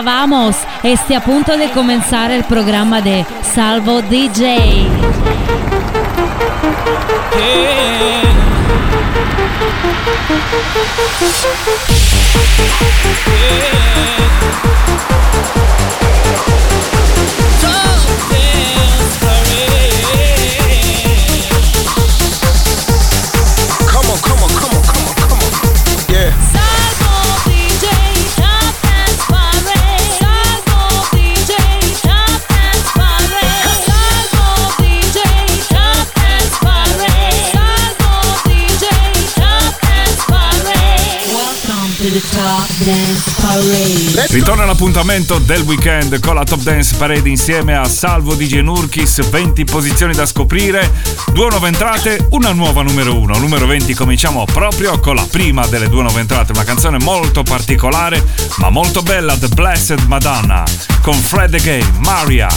Hola, vamos. Este a punto de comenzar el programa de Salvo DJ. Ritorna l'appuntamento del weekend con la Top Dance Parade insieme a Salvo DJ Nurkis, 20 posizioni da scoprire, due nuove entrate, una nuova numero 1. Numero 20 cominciamo proprio con la prima delle due nuove entrate, una canzone molto particolare ma molto bella, The Blessed Madonna, con Fred Again, Maria.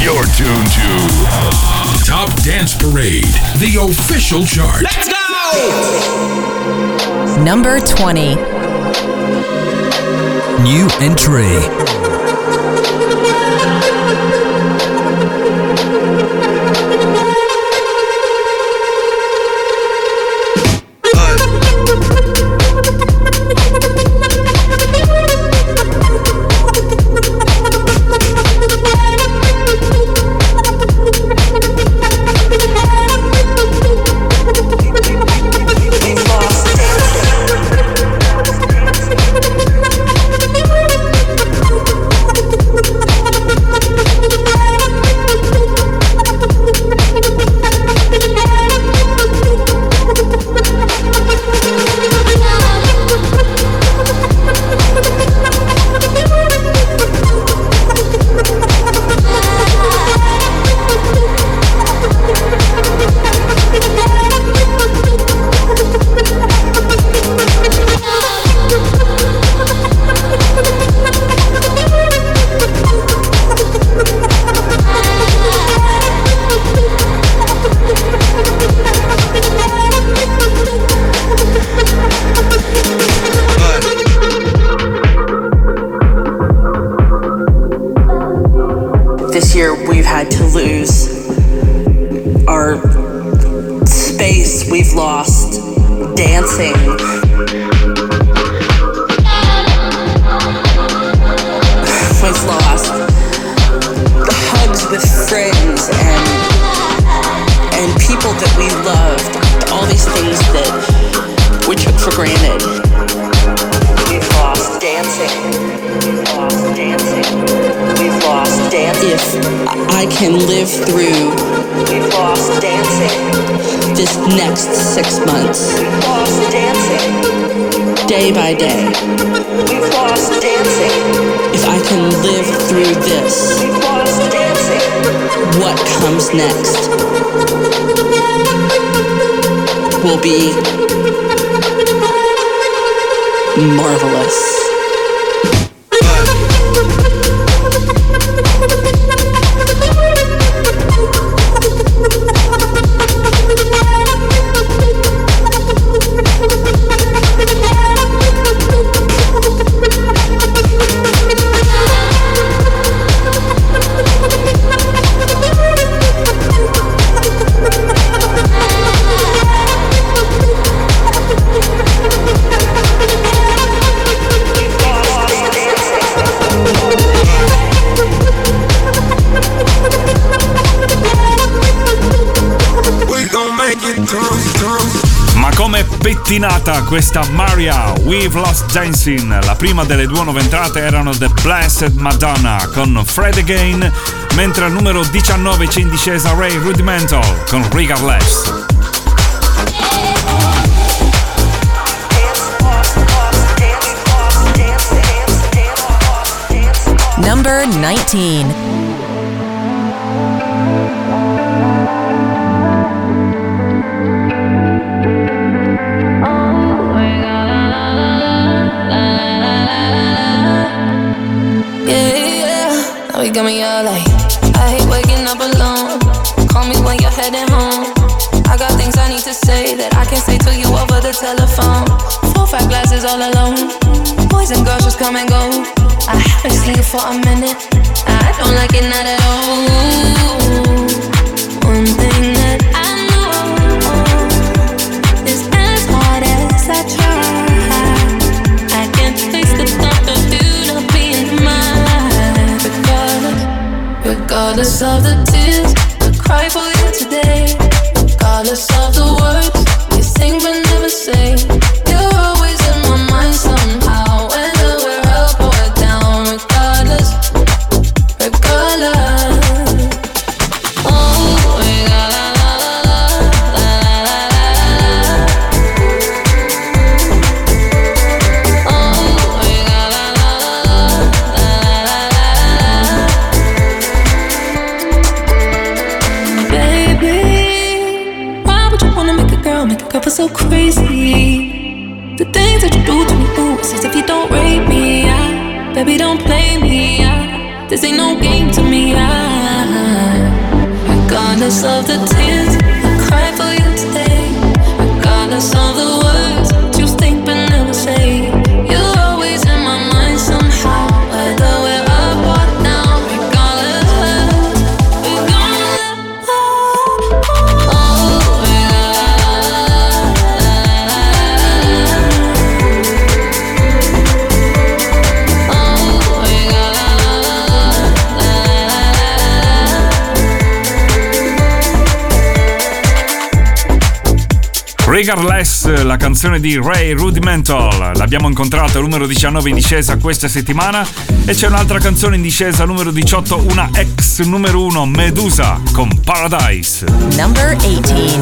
You're tuned to Top Dance Parade, the official chart. Let's go! Number 20. New entry. what comes next will be marvelous. Pettinata questa Maria, We've Lost Dancing. La prima delle due nuove entrate erano The Blessed Madonna con Fred Again, mentre al numero 19 c'è in discesa Ray Rudimental con Regardless. Number 19. Telephone. Full fat glass classes all alone. Boys and girls just come and go. I haven't you for a minute. I don't like it not at all. One thing that I know is as hard as I try, I can't face the thought of you not being mine. Regardless, regardless of the tears I cry for you today, regardless of the words never of the tears Regardless, la canzone di Ray Rudimental. L'abbiamo incontrata al numero 19 in discesa questa settimana. E c'è un'altra canzone in discesa, numero 18, una ex numero 1, Medusa con Paradise. Number 18.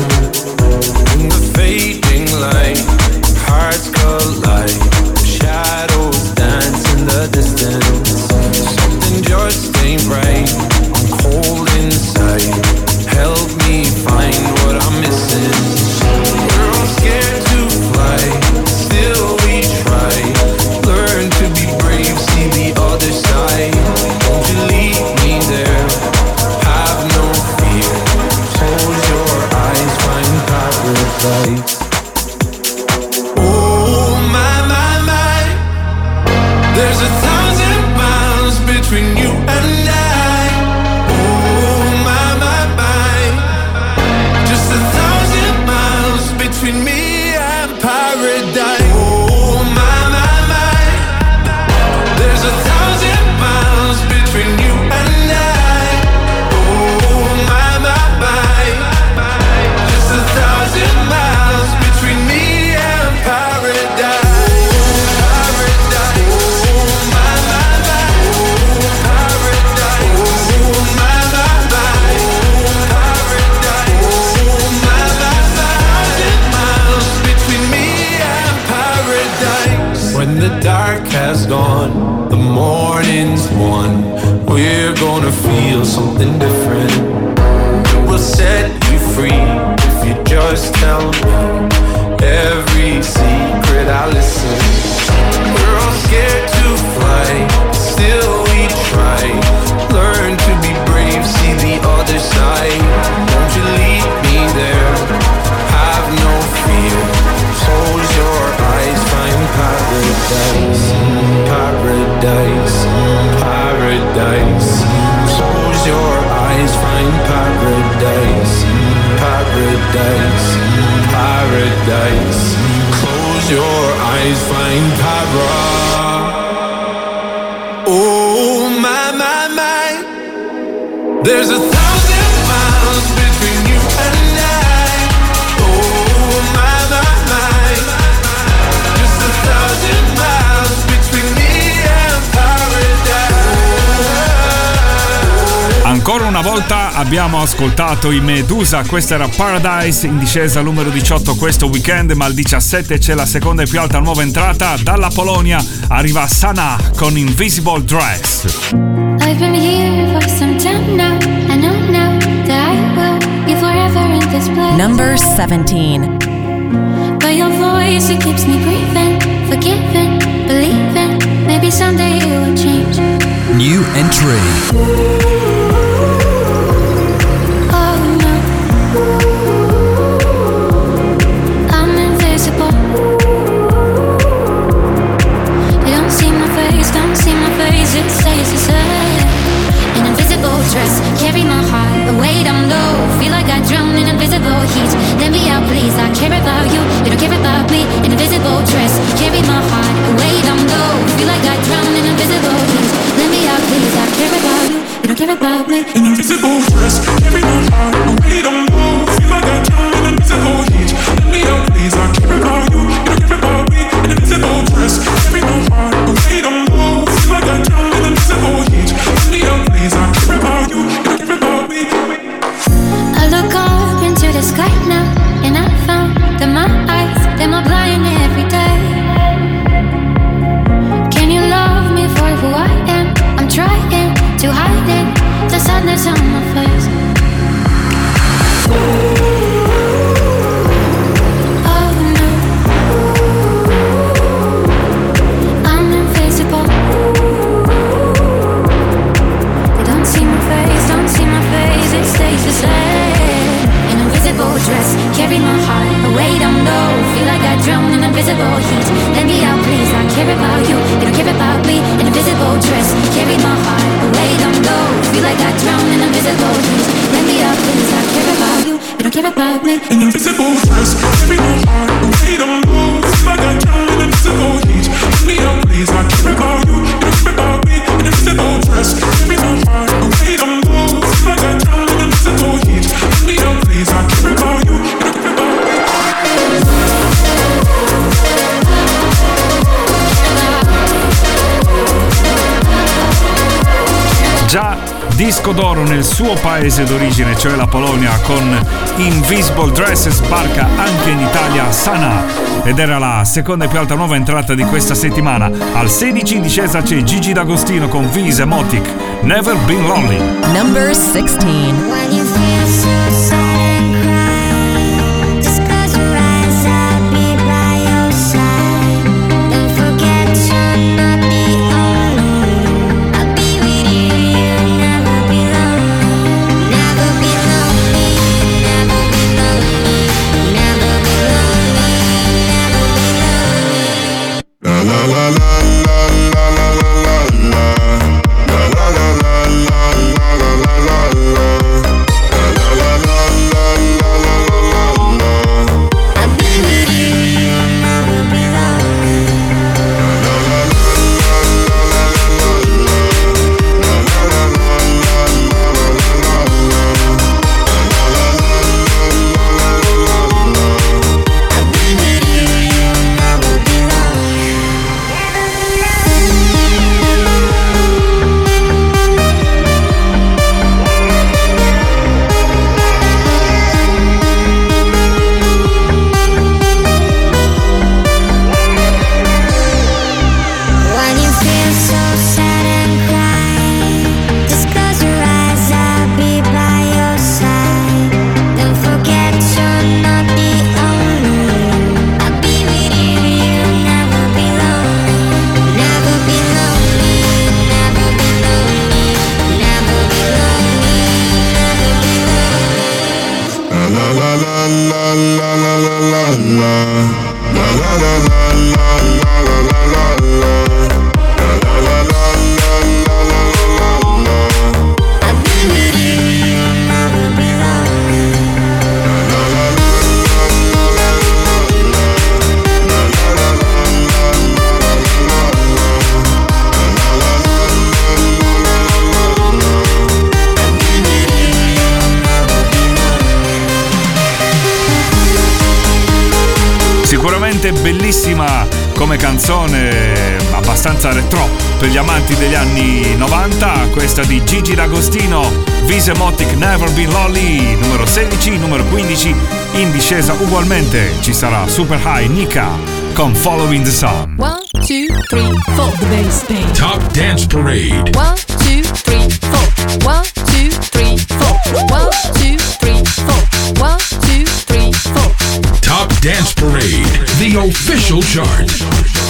We're gonna feel something different. Abbiamo ascoltato i Medusa, questa era Paradise in discesa numero 18 questo weekend, ma al 17 c'è la seconda e più alta nuova entrata. Dalla Polonia arriva Sana con Invisible Dress. I've been here for some time now. I know now that I will be forever in this place. Number 17. But your voice, it keeps me breathing, forgiving, believing. Maybe someday it will change. New entry. me già disco d'oro nel suo paese d'origine, cioè la Polonia, con Invisible Dress sbarca anche in Italia Sana ed era la seconda e più alta nuova entrata di questa settimana. Al 16 in discesa c'è Gigi D'Agostino con Vise Motic, Never Been Lonely. Number 16. discesa ugualmente ci sarà Super High Nika con Following the Sun. 1, 2, 3, 4, the bass beat. Top Dance Parade. 1, 2, 3, 4. 1, 2, 3, 4. 1, 2, 3, 4. 1, 2, 3, 4. Top Dance Parade, the official chart.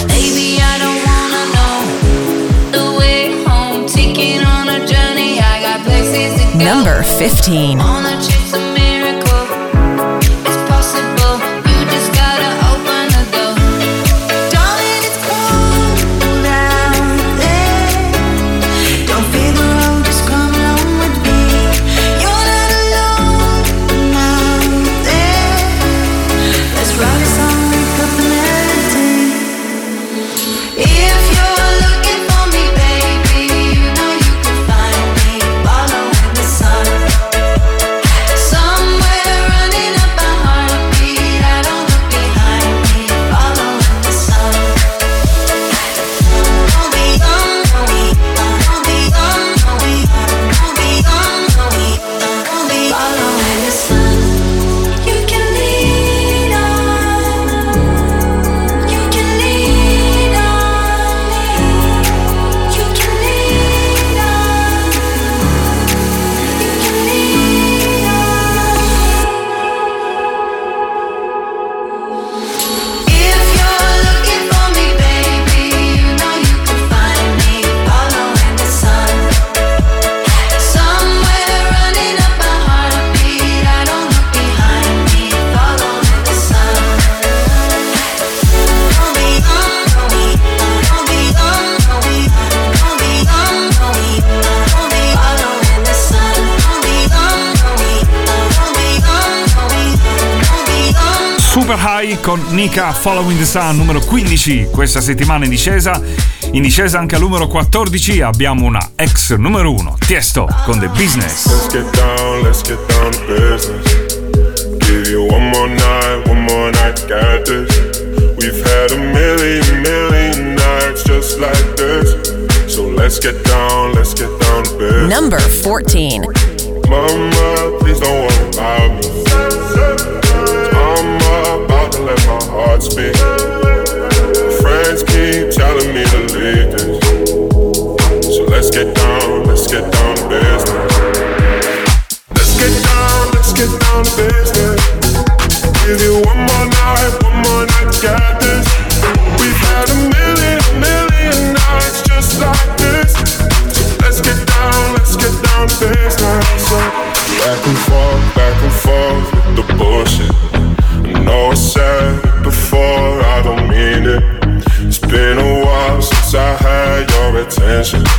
Baby, I don't wanna know the way home. Taking on a journey, I got places to go. Number 15. Following the Sun numero 15 questa settimana in discesa. In discesa anche al numero 14 abbiamo una ex numero 1, Tiesto con The Business. Let's get down, let's get down to business. Give you one more night, one more night, got this. We've had a million, million nights just like this. So let's get down, let's get down to business. Number 14. Mama, please don't worry about me. Heart speak. Friends keep telling me to leave this. So let's get down, let's get down to business. Let's get down, let's get down to business. Give you one more your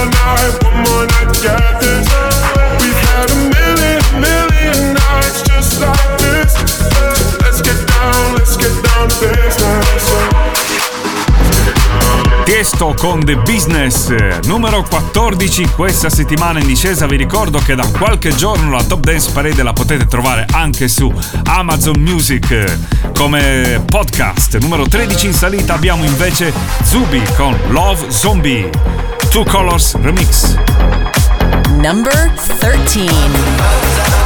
Tiesto con The Business, numero 14 questa settimana in discesa. Vi ricordo che da qualche giorno la Top Dance Parade la potete trovare anche su Amazon Music come podcast. Numero 13 in salita abbiamo invece Zubi con Love Zombie, Two Colors Remix. Number 13.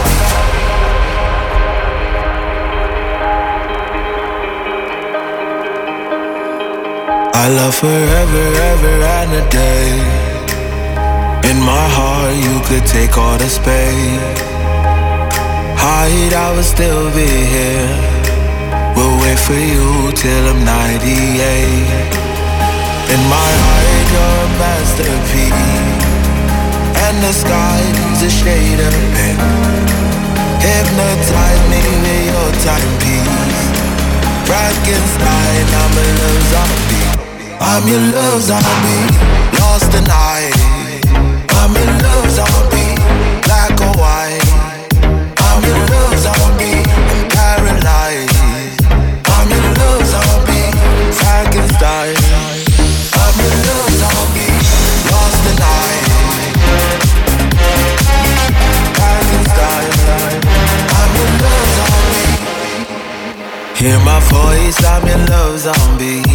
I love forever, ever and a day. In my heart, you could take all the space. Hide, I would still be here. We'll wait for you till I'm 98. In my heart, you're a masterpiece. And the sky's a shade of pink. Hypnotize me with your timepiece. Frankenstein, I'm a love zombie. I'm your love zombie. Lost the night. I'm your love zombie. Black or white. I'm your love zombie. I'm paralyzed. I'm your love zombie. Frankenstein. I'm your love zombie. Lost the night. Frankenstein. I'm your love zombie. Hear my voice, I'm your love zombie.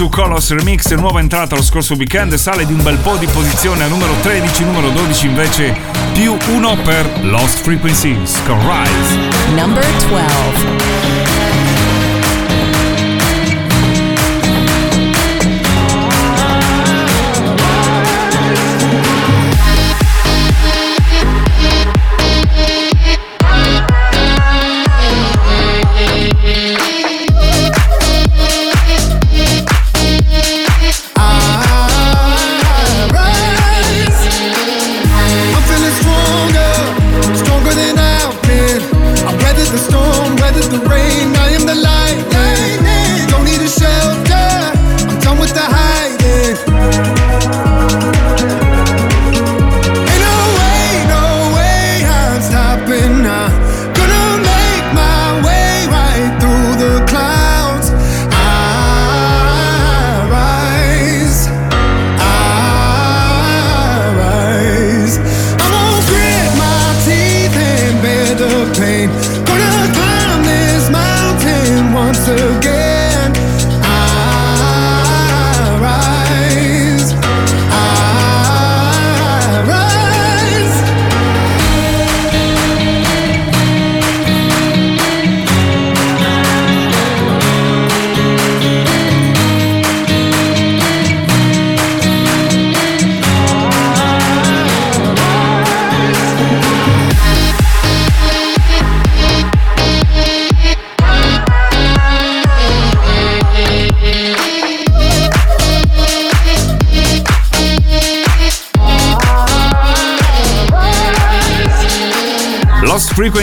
Two Colors Remix, nuova entrata lo scorso weekend, sale di un bel po' di posizione al numero 13, numero 12 invece più uno per Lost Frequencies con Rise. Number 12.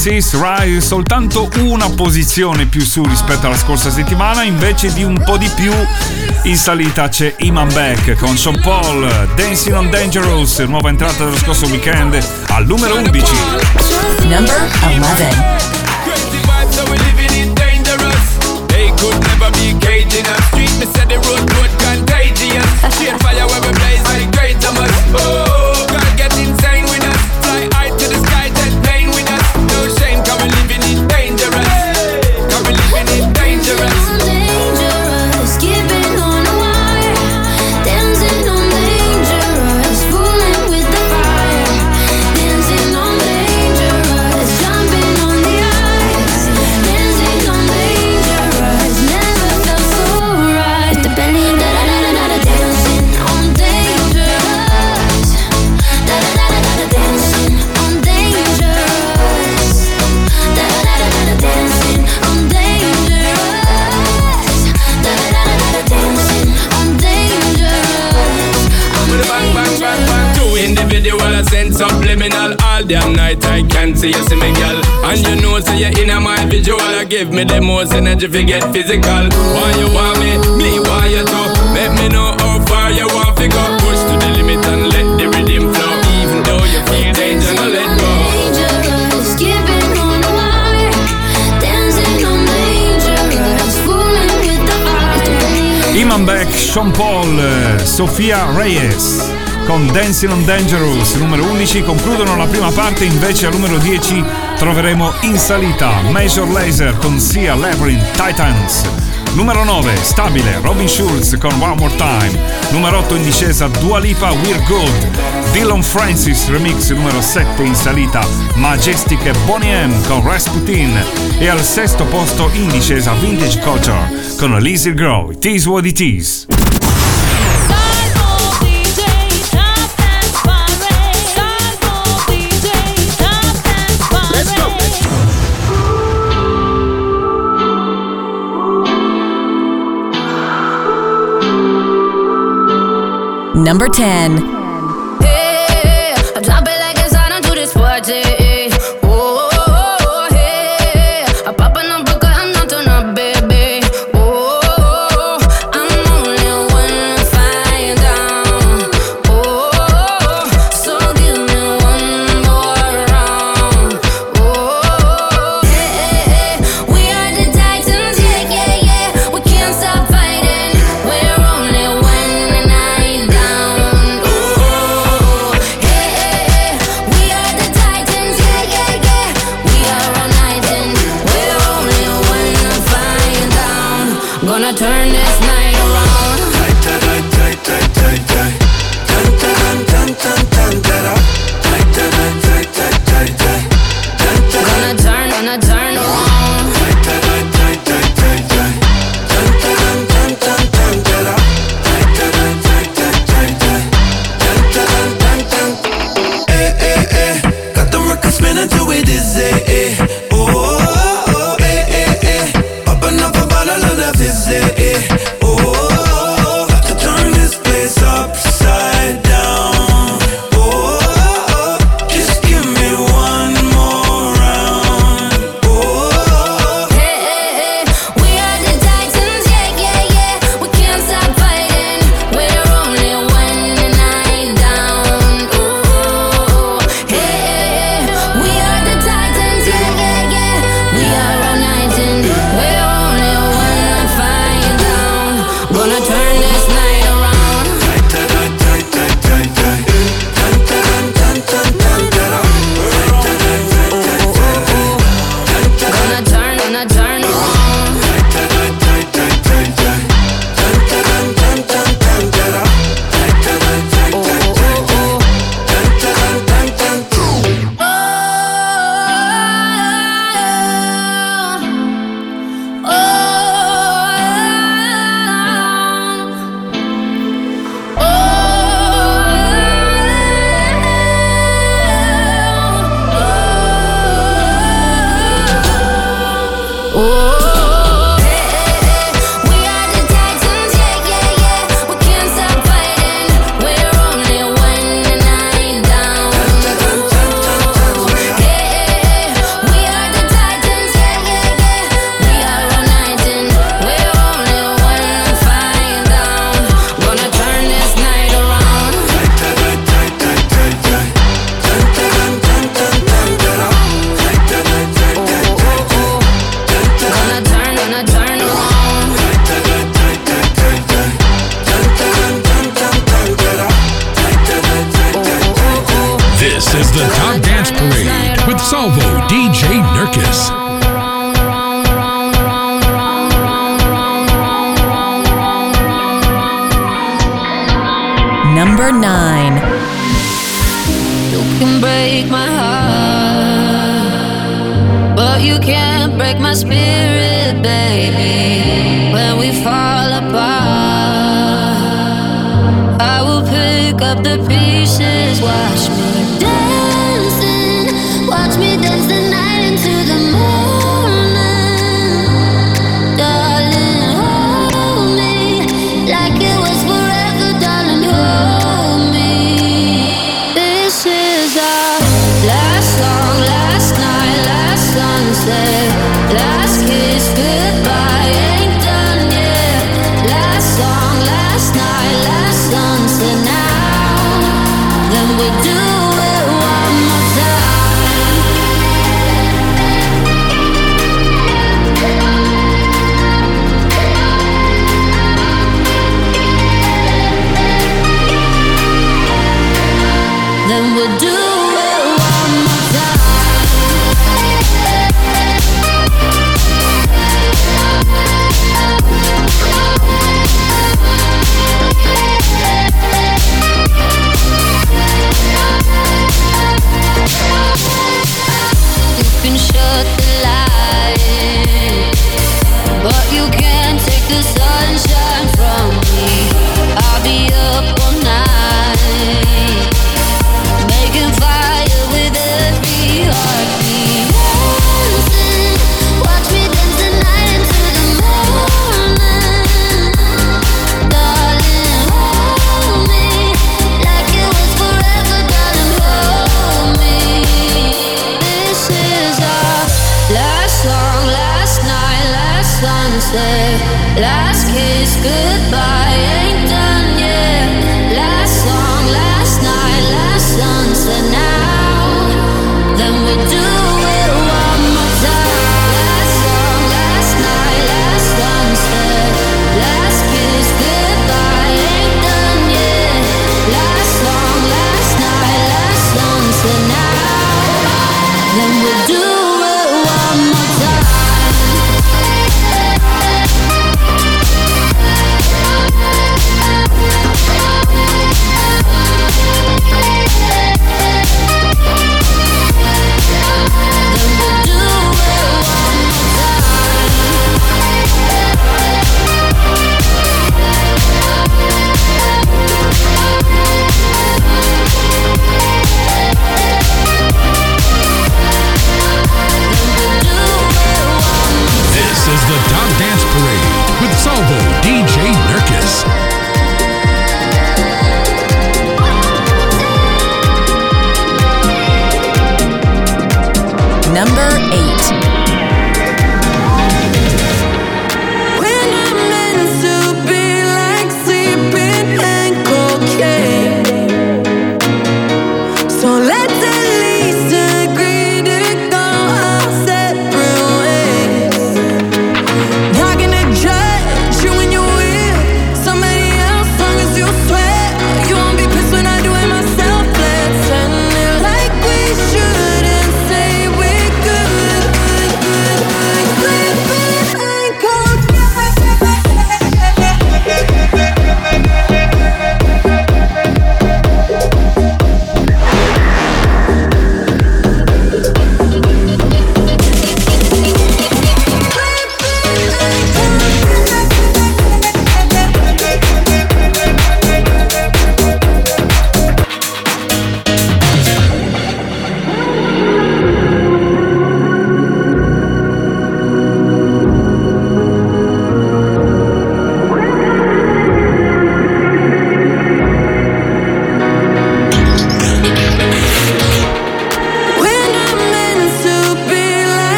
Frequencies Rise soltanto una posizione più su rispetto alla scorsa settimana, invece di un po' di più in salita c'è Iman Beck con Sean Paul, Dancing on Dangerous, nuova entrata dello scorso weekend al numero 11. Number 11. Subliminal. Damn night I can't see you see me, girl. And you know, say you're in my visual. I give me the most energy if you get physical. Why you want me? Me want you to. Let me know how far you want to go. Push to the limit and let the rhythm flow. Even though you feel danger, no let go. Dangerous, keeping on a wire, dancing on dangerous, fooling with the fire. Iman Beck, Sean Paul, eh, Sofia Reyes con Dancing on Dangerous, numero 11, concludono la prima parte, invece al numero 10 troveremo in salita Major Laser con Sia Labyrinth Titans. Numero 9, stabile, Robin Schulz con One More Time. Numero 8 in discesa, Dua Lipa, We're Good. Dylan Francis remix numero 7 in salita, Majestic e Bonnie M con Rasputin. E al sesto posto in discesa, Vintage Culture con Lizzie Grow, It is what it is. Number 10. Hey, I drop it like it's party.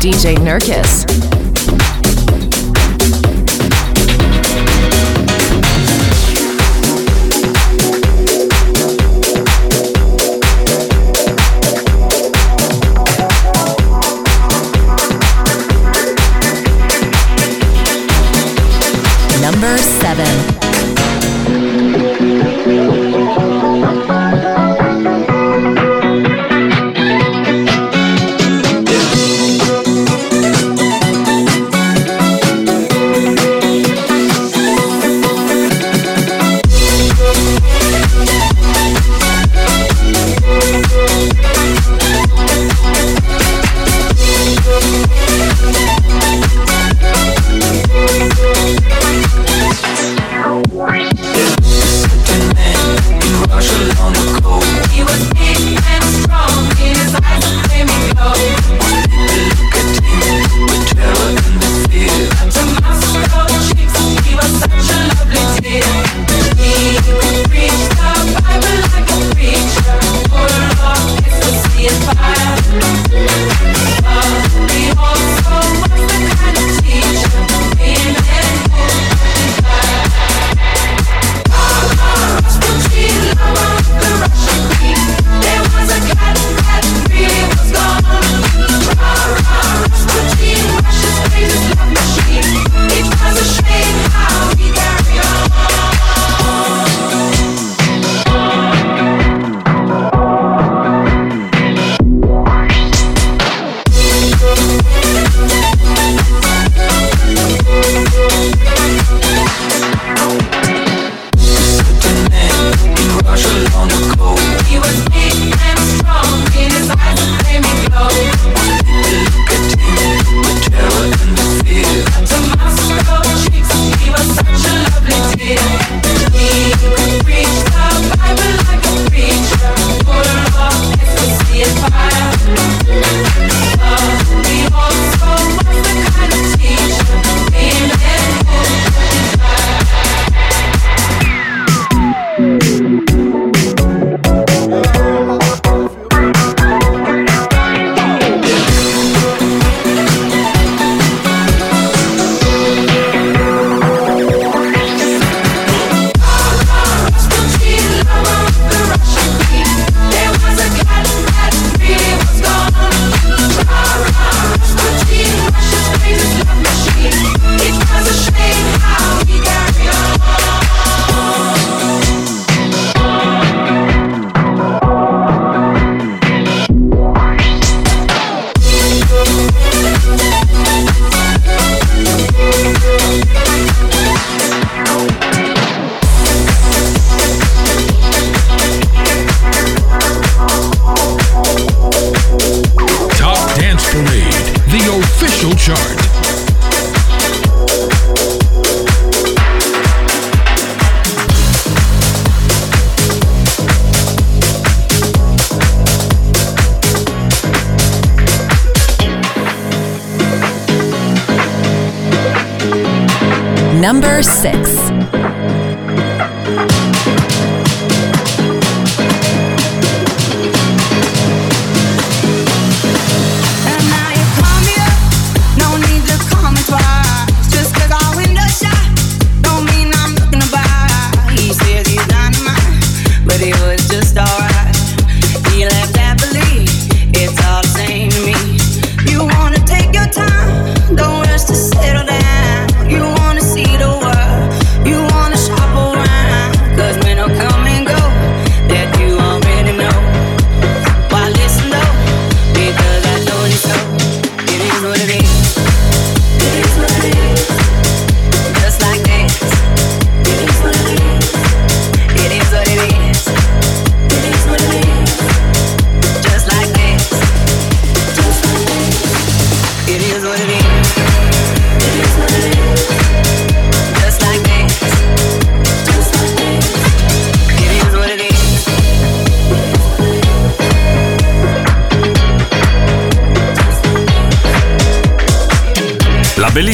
DJ Nurkis.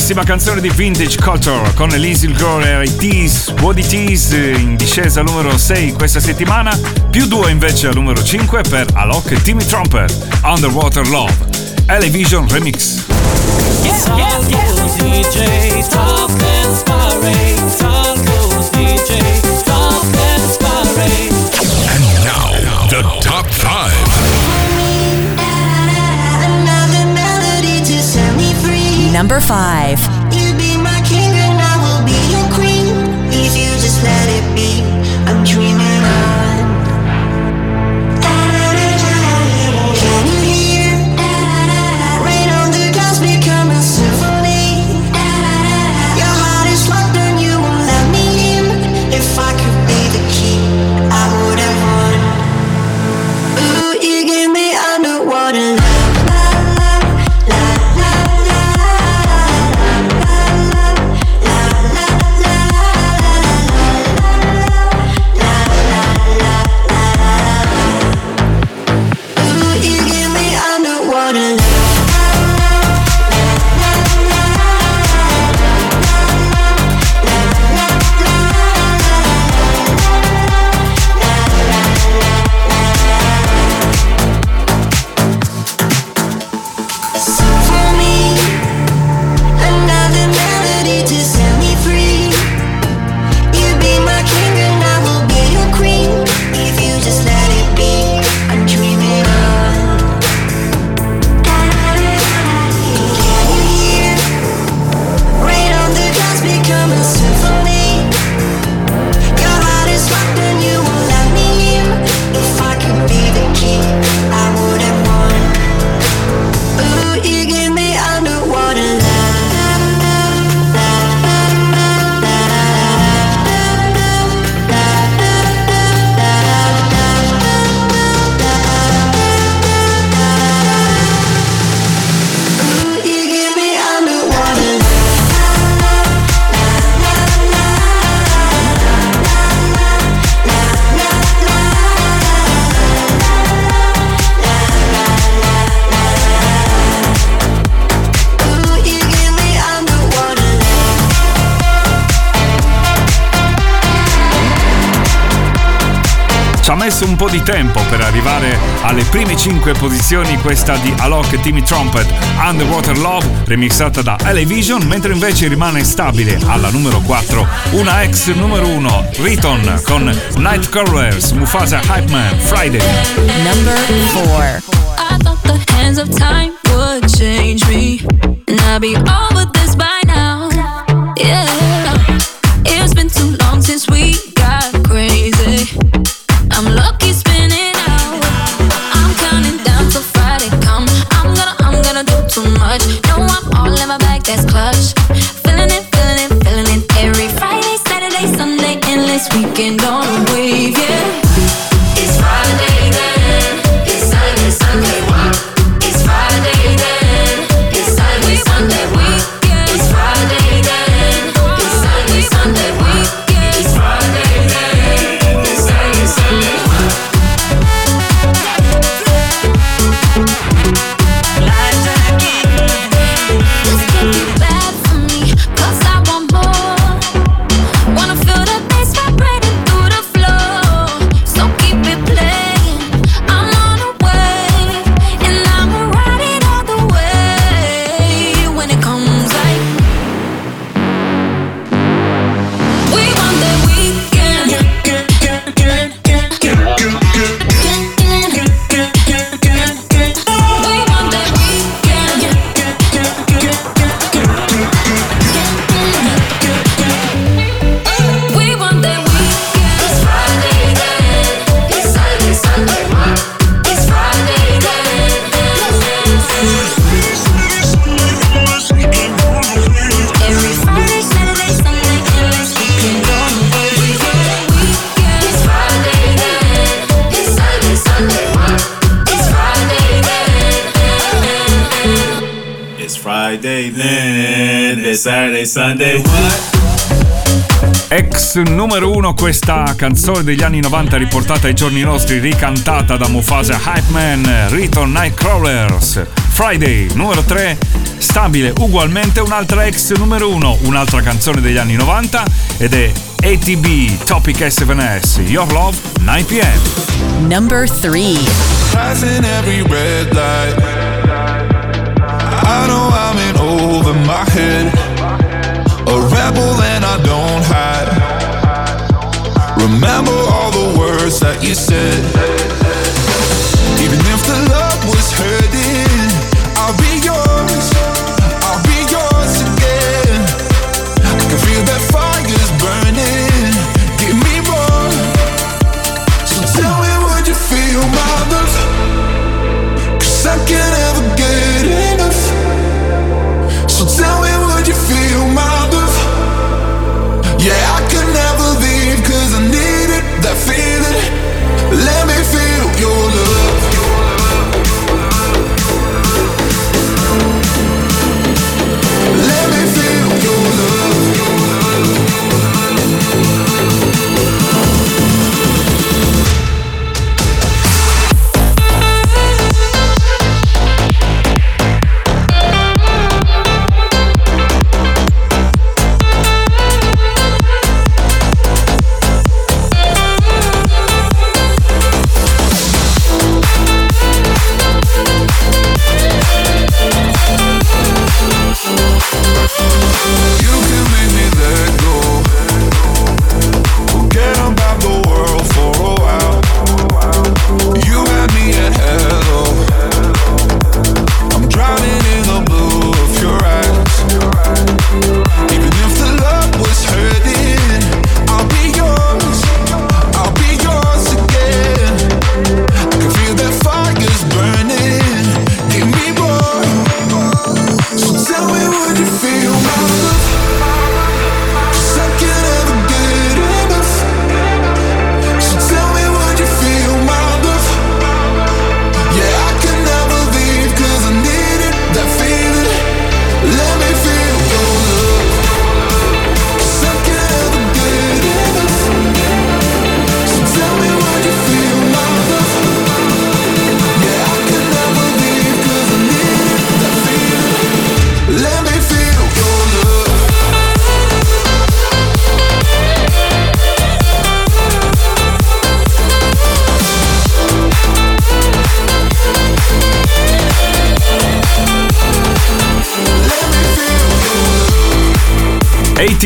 bellissima canzone di Vintage Culture con Elise Girl e i Tease, Body Tease in discesa numero 6 questa settimana, più 2 invece al numero 5 per Alok e Timmy Trumpet, Underwater Love, Elevision Remix. Yeah, yeah, yeah. number five. I'm dreaming di tempo per arrivare alle prime 5 posizioni, questa di Alok e Timmy Trumpet, Underwater Love, remixata da Elevision, mentre invece rimane stabile alla numero 4 una ex numero 1, Riton con Night Nightcrawlers, Mufasa Hype Man, Friday. Number 4 I thought the hands of time would change me, and I'd be all Saturday, Sunday, what? Ex numero uno questa canzone degli anni 90 riportata ai giorni nostri, ricantata da Mufasa Hype Man, Return Nightcrawlers. Friday numero 3, stabile ugualmente un'altra ex numero uno, un'altra canzone degli anni 90 ed è ATB Topic S7S Your Love 9pm. Number 3 Passing every red light. I know I'm in over my head. A rebel and I don't hide. Remember all the words that you said. Even if the love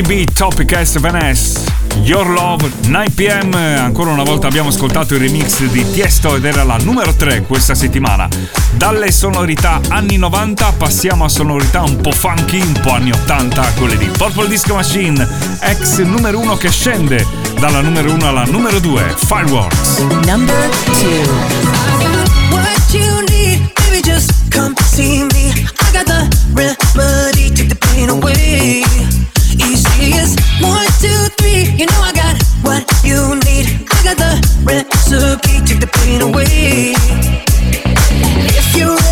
ATB Topic S7S Your Love 9pm ancora una volta abbiamo ascoltato il remix di Tiesto ed era la numero 3 questa settimana. Dalle sonorità anni 90 passiamo a sonorità un po' funky un po' anni 80 quelle di Purple Disco Machine ex numero 1 che scende dalla numero 1 alla numero 2 Fireworks. Number 2. What you need, baby, just come see me. I got the remedy, take the pain away. Easy as one, two, three. You know I got what you need. I got the recipe, take the pain away. If you're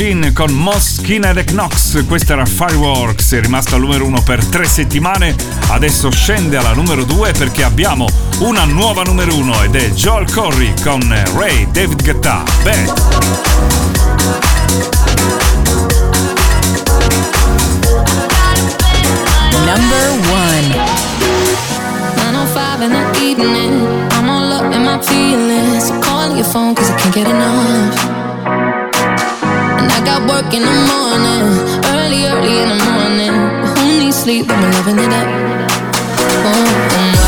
Machine con Moss, Skinner e Knox. Questa era Fireworks, è rimasta al numero 1 per 3 settimane. Adesso scende alla numero 2 perché abbiamo una nuova numero 1 ed è Joel Corry con Ray David Guetta. Beh. Number 1 I'm all up in my feelings. So call your phone cause I can't get enough. out work in the morning, early, early in the morning. But who needs sleep when we're loving it up? Oh, mm.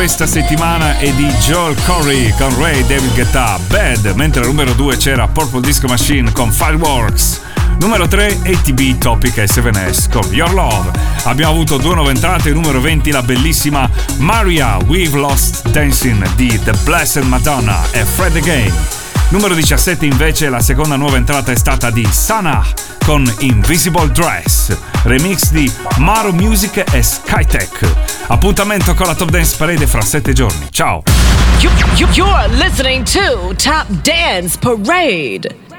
questa settimana è di Joel Corey con Ray David Guetta Bad, mentre al numero 2 c'era Purple Disco Machine con Fireworks. Numero 3 ATB Topic S7S con Your Love. Abbiamo avuto due nuove entrate, numero 20 la bellissima Maria We've Lost Dancing di The Blessed Madonna e Fred Again. Numero 17 invece la seconda nuova entrata è stata di Sana con Invisible Dress, remix di Maro Music e Skytech. Appuntamento con la Top Dance Parade fra sette giorni. Ciao! You, you, you're listening to Top Dance Parade.